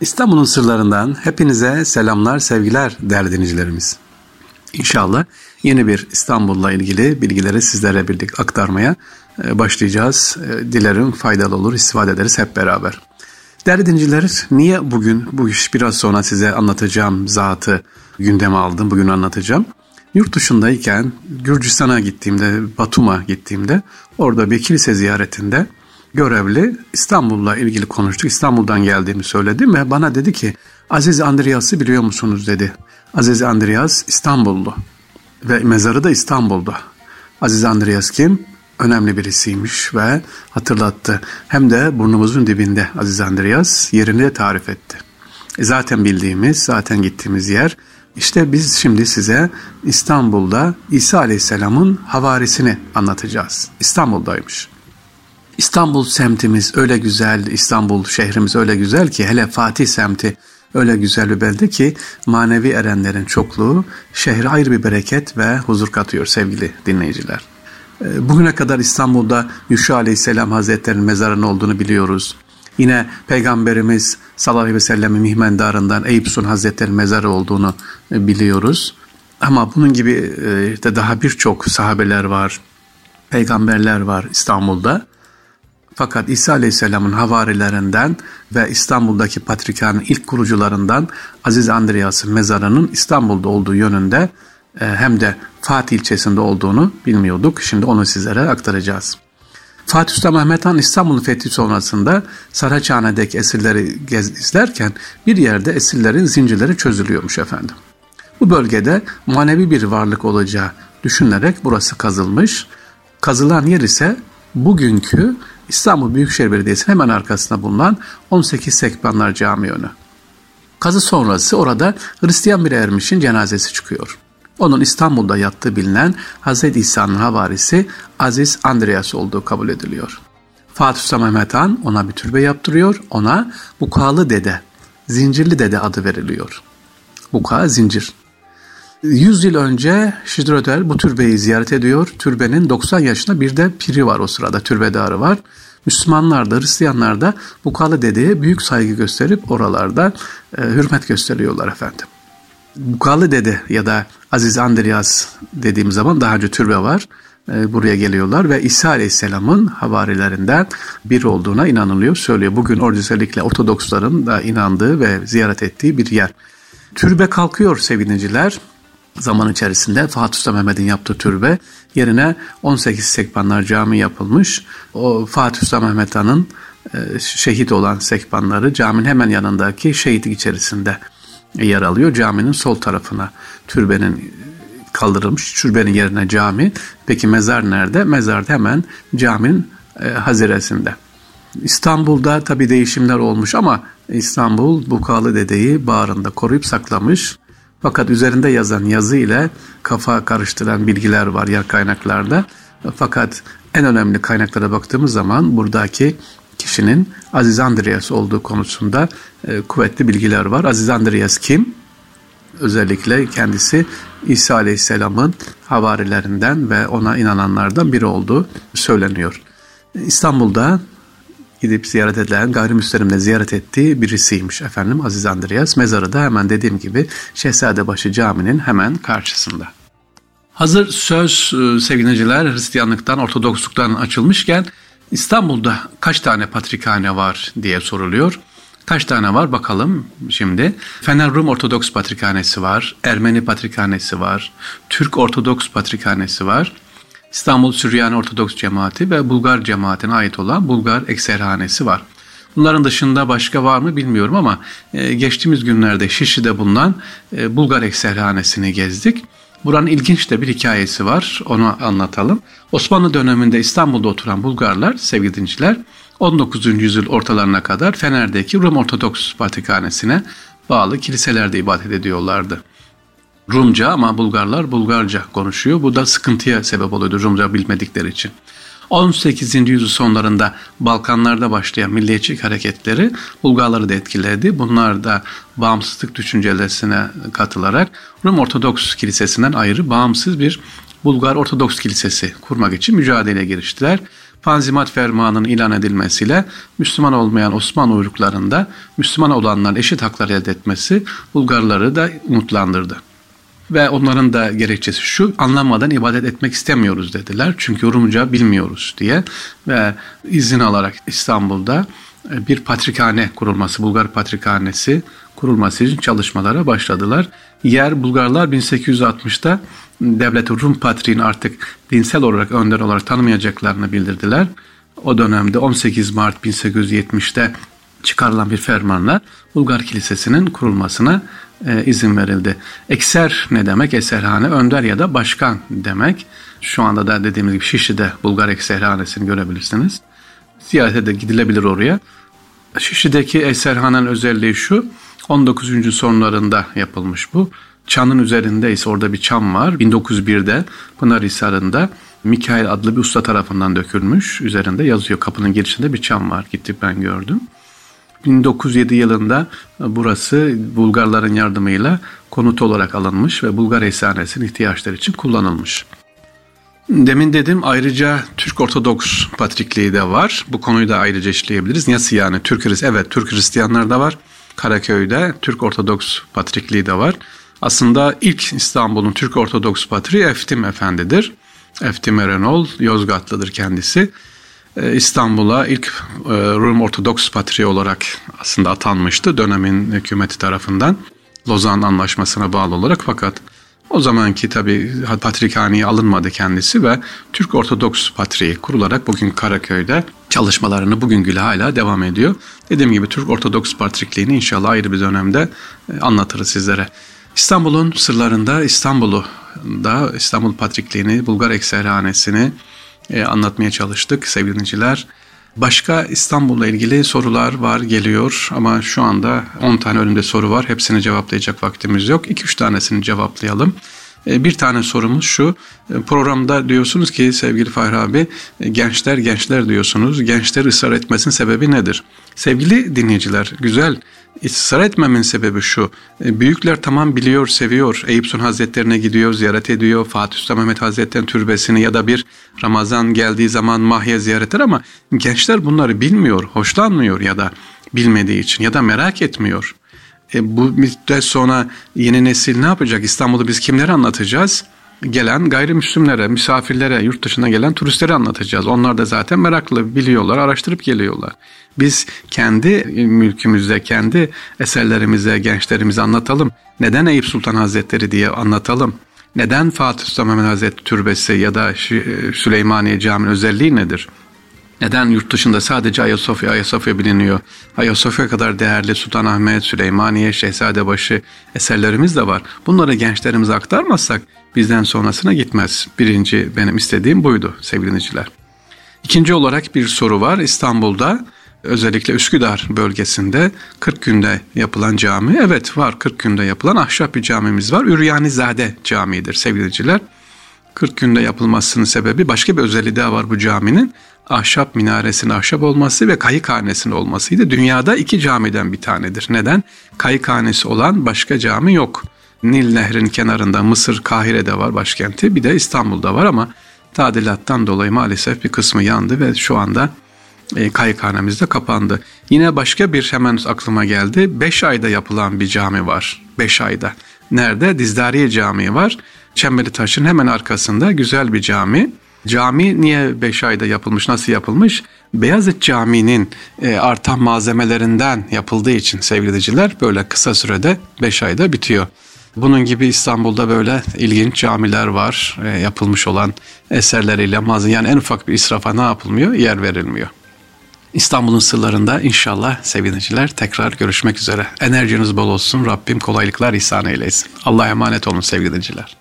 İstanbul'un sırlarından hepinize selamlar, sevgiler değerli dinleyicilerimiz. İnşallah yeni bir İstanbul'la ilgili bilgileri sizlere birlikte aktarmaya e, başlayacağız. E, dilerim faydalı olur, istifade ederiz hep beraber. Değerli dinleyiciler, niye bugün bu iş biraz sonra size anlatacağım zatı gündeme aldım, bugün anlatacağım. Yurt dışındayken Gürcistan'a gittiğimde, Batum'a gittiğimde orada bir kilise ziyaretinde görevli İstanbul'la ilgili konuştuk. İstanbul'dan geldiğimi söyledim ve bana dedi ki Aziz Andreas'ı biliyor musunuz dedi. Aziz Andreas İstanbullu ve mezarı da İstanbul'da. Aziz Andreas kim? Önemli birisiymiş ve hatırlattı. Hem de burnumuzun dibinde Aziz Andreas yerini de tarif etti. E zaten bildiğimiz, zaten gittiğimiz yer. İşte biz şimdi size İstanbul'da İsa Aleyhisselam'ın havarisini anlatacağız. İstanbul'daymış. İstanbul semtimiz öyle güzel, İstanbul şehrimiz öyle güzel ki hele Fatih semti öyle güzel bir belde ki manevi erenlerin çokluğu şehre ayrı bir bereket ve huzur katıyor sevgili dinleyiciler. Ee, bugüne kadar İstanbul'da Yuşa Aleyhisselam Hazretleri'nin mezarının olduğunu biliyoruz. Yine Peygamberimiz sallallahu aleyhi ve sellem'in mihmendarından Eyüp Sun Hazretleri'nin mezarı olduğunu e, biliyoruz. Ama bunun gibi e, de daha birçok sahabeler var, peygamberler var İstanbul'da. Fakat İsa Aleyhisselam'ın havarilerinden ve İstanbul'daki patrikhanın ilk kurucularından Aziz Andreas'ın mezarının İstanbul'da olduğu yönünde e, hem de Fatih ilçesinde olduğunu bilmiyorduk. Şimdi onu sizlere aktaracağız. Fatih Sultan Mehmet Han İstanbul'un fethi sonrasında Saraçhane'deki esirleri gez, izlerken bir yerde esirlerin zincirleri çözülüyormuş efendim. Bu bölgede manevi bir varlık olacağı düşünülerek burası kazılmış. Kazılan yer ise bugünkü İstanbul Büyükşehir Belediyesi'nin hemen arkasında bulunan 18 Sekbanlar Camii önü. Kazı sonrası orada Hristiyan bir ermişin cenazesi çıkıyor. Onun İstanbul'da yattığı bilinen Hz. İsa'nın havarisi Aziz Andreas olduğu kabul ediliyor. Fatih Sultan Mehmet Han ona bir türbe yaptırıyor. Ona Bukalı Dede, Zincirli Dede adı veriliyor. Buka zincir. 100 yıl önce Şidröder bu türbeyi ziyaret ediyor. Türbenin 90 yaşında bir de piri var o sırada, türbedarı var. Müslümanlar da Hristiyanlar da bu kalı dedeye büyük saygı gösterip oralarda e, hürmet gösteriyorlar efendim. Bukalı dede ya da Aziz Andreas dediğim zaman daha önce türbe var. E, buraya geliyorlar ve İsa Aleyhisselam'ın havarilerinden bir olduğuna inanılıyor, söylüyor. Bugün özellikle Ortodoksların da inandığı ve ziyaret ettiği bir yer. Türbe kalkıyor sevgiliciler zaman içerisinde Fatih Sultan Mehmet'in yaptığı türbe yerine 18 Sekbanlar Camii yapılmış. O Fatih Sultan Mehmet Han'ın e, şehit olan sekbanları caminin hemen yanındaki şehitlik içerisinde yer alıyor. Caminin sol tarafına türbenin kaldırılmış. Türbenin yerine cami. Peki mezar nerede? Mezar da hemen caminin e, haziresinde. İstanbul'da tabi değişimler olmuş ama İstanbul Bukalı Dede'yi bağrında koruyup saklamış. Fakat üzerinde yazan yazı ile kafa karıştıran bilgiler var yer kaynaklarda. Fakat en önemli kaynaklara baktığımız zaman buradaki kişinin Aziz Andreas olduğu konusunda e, kuvvetli bilgiler var. Aziz Andreas kim? Özellikle kendisi İsa Aleyhisselam'ın havarilerinden ve ona inananlardan biri olduğu söyleniyor. İstanbul'da gidip ziyaret edilen gayrimüslimle ziyaret ettiği birisiymiş efendim Aziz Andreas. Mezarı da hemen dediğim gibi Şehzadebaşı Camii'nin hemen karşısında. Hazır söz e, sevgiliciler Hristiyanlıktan, Ortodoksluktan açılmışken İstanbul'da kaç tane patrikhane var diye soruluyor. Kaç tane var bakalım şimdi. Fener Rum Ortodoks Patrikhanesi var, Ermeni Patrikhanesi var, Türk Ortodoks Patrikhanesi var. İstanbul Süryani Ortodoks Cemaati ve Bulgar cemaatine ait olan Bulgar Ekserhanesi var. Bunların dışında başka var mı bilmiyorum ama e, geçtiğimiz günlerde Şişli'de bulunan e, Bulgar Ekserhanesini gezdik. Buranın ilginç de bir hikayesi var. Onu anlatalım. Osmanlı döneminde İstanbul'da oturan Bulgarlar, sevgili dinciler, 19. yüzyıl ortalarına kadar Fener'deki Rum Ortodoks Patrikhanesi'ne bağlı kiliselerde ibadet ediyorlardı. Rumca ama Bulgarlar Bulgarca konuşuyor. Bu da sıkıntıya sebep oluyordu Rumca bilmedikleri için. 18. yüzyıl sonlarında Balkanlarda başlayan milliyetçilik hareketleri Bulgarları da etkiledi. Bunlar da bağımsızlık düşüncelerine katılarak Rum Ortodoks Kilisesi'nden ayrı bağımsız bir Bulgar Ortodoks Kilisesi kurmak için mücadeleye giriştiler. Tanzimat Fermanı'nın ilan edilmesiyle Müslüman olmayan Osmanlı uyruklarında Müslüman olanların eşit haklar elde etmesi Bulgarları da umutlandırdı. Ve onların da gerekçesi şu, anlamadan ibadet etmek istemiyoruz dediler. Çünkü Rumca bilmiyoruz diye. Ve izin alarak İstanbul'da e, bir patrikhane kurulması, Bulgar patrikhanesi kurulması için çalışmalara başladılar. Yer Bulgarlar 1860'da devlet Rum patriğini artık dinsel olarak önder olarak tanımayacaklarını bildirdiler. O dönemde 18 Mart 1870'te çıkarılan bir fermanla Bulgar Kilisesi'nin kurulmasına e, izin verildi. Ekser ne demek? Eserhane, önder ya da başkan demek. Şu anda da dediğimiz gibi Şişli'de Bulgar Ekserhanesi'ni görebilirsiniz. Ziyarete de gidilebilir oraya. Şişli'deki Eserhane'nin özelliği şu, 19. sonlarında yapılmış bu. Çanın üzerinde ise orada bir çam var. 1901'de Pınarhisar'ında Mikail adlı bir usta tarafından dökülmüş. Üzerinde yazıyor kapının girişinde bir çam var. Gittik ben gördüm. 1907 yılında burası Bulgarların yardımıyla konut olarak alınmış ve Bulgar Eshhanesi'nin ihtiyaçları için kullanılmış. Demin dedim ayrıca Türk Ortodoks Patrikliği de var. Bu konuyu da ayrıca işleyebiliriz. Nasıl yani Türk? Evet Türk Hristiyanlar da var. Karaköy'de Türk Ortodoks Patrikliği de var. Aslında ilk İstanbul'un Türk Ortodoks Patriği Eftim Efendidir. Eftim Erenol, Yozgatlıdır kendisi. Ee, İstanbul'a ilk e, Rum Ortodoks Patriği olarak aslında atanmıştı dönemin hükümeti tarafından. Lozan Anlaşması'na bağlı olarak fakat o zamanki tabi patrikhaneye alınmadı kendisi ve Türk Ortodoks Patriği kurularak bugün Karaköy'de çalışmalarını bugün güle hala devam ediyor. Dediğim gibi Türk Ortodoks Patrikliğini inşallah ayrı bir dönemde e, anlatırız sizlere. İstanbul'un sırlarında İstanbul'u da İstanbul Patrikliğini, Bulgar Ekserhanesi'ni e, anlatmaya çalıştık sevgili dinleyiciler. Başka İstanbul'la ilgili sorular var geliyor ama şu anda 10 tane önümde soru var. Hepsini cevaplayacak vaktimiz yok. 2-3 tanesini cevaplayalım. E, bir tane sorumuz şu. E, programda diyorsunuz ki sevgili Fahri abi e, gençler gençler diyorsunuz. Gençler ısrar etmesinin sebebi nedir? Sevgili dinleyiciler güzel ısrar etmemin sebebi şu. Büyükler tamam biliyor, seviyor. Eyüp Sultan Hazretlerine gidiyor, ziyaret ediyor. Fatih Sultan Mehmet Hazretleri'nin türbesini ya da bir Ramazan geldiği zaman mahya ziyaret eder ama gençler bunları bilmiyor, hoşlanmıyor ya da bilmediği için ya da merak etmiyor. E, bu müddet sonra yeni nesil ne yapacak? İstanbul'u biz kimlere anlatacağız? Gelen gayrimüslimlere, misafirlere, yurt dışına gelen turistlere anlatacağız. Onlar da zaten meraklı, biliyorlar, araştırıp geliyorlar. Biz kendi mülkümüzde, kendi eserlerimize, gençlerimize anlatalım. Neden Eyüp Sultan Hazretleri diye anlatalım. Neden Fatih Sultan Mehmet Hazretleri Türbesi ya da Süleymaniye Camii'nin özelliği nedir? Neden yurt dışında sadece Ayasofya, Ayasofya biliniyor? Ayasofya kadar değerli Sultanahmet, Süleymaniye, Şehzadebaşı eserlerimiz de var. Bunları gençlerimize aktarmazsak bizden sonrasına gitmez. Birinci benim istediğim buydu sevgili dinleyiciler. İkinci olarak bir soru var. İstanbul'da özellikle Üsküdar bölgesinde 40 günde yapılan cami. Evet var 40 günde yapılan ahşap bir camimiz var. Üryanizade Camii'dir sevgili dinleyiciler. 40 günde yapılmasının sebebi başka bir özelliği daha var bu caminin ahşap minaresinin ahşap olması ve kayıkhanesinin olmasıydı. Dünyada iki camiden bir tanedir. Neden? Kayıkhanesi olan başka cami yok. Nil Nehri'nin kenarında Mısır, Kahire'de var başkenti. Bir de İstanbul'da var ama tadilattan dolayı maalesef bir kısmı yandı ve şu anda e, kayıkhanemiz de kapandı. Yine başka bir hemen aklıma geldi. Beş ayda yapılan bir cami var. Beş ayda. Nerede? Dizdariye Camii var. Çembeli Taş'ın hemen arkasında güzel bir cami. Cami niye 5 ayda yapılmış, nasıl yapılmış? Beyazıt Camii'nin e, artan malzemelerinden yapıldığı için sevgili dinleyiciler böyle kısa sürede 5 ayda bitiyor. Bunun gibi İstanbul'da böyle ilginç camiler var. E, yapılmış olan eserleriyle yani en ufak bir israfa ne yapılmıyor? Yer verilmiyor. İstanbul'un sırlarında inşallah sevgiliciler tekrar görüşmek üzere. Enerjiniz bol olsun. Rabbim kolaylıklar ihsan eylesin. Allah'a emanet olun sevgiliciler.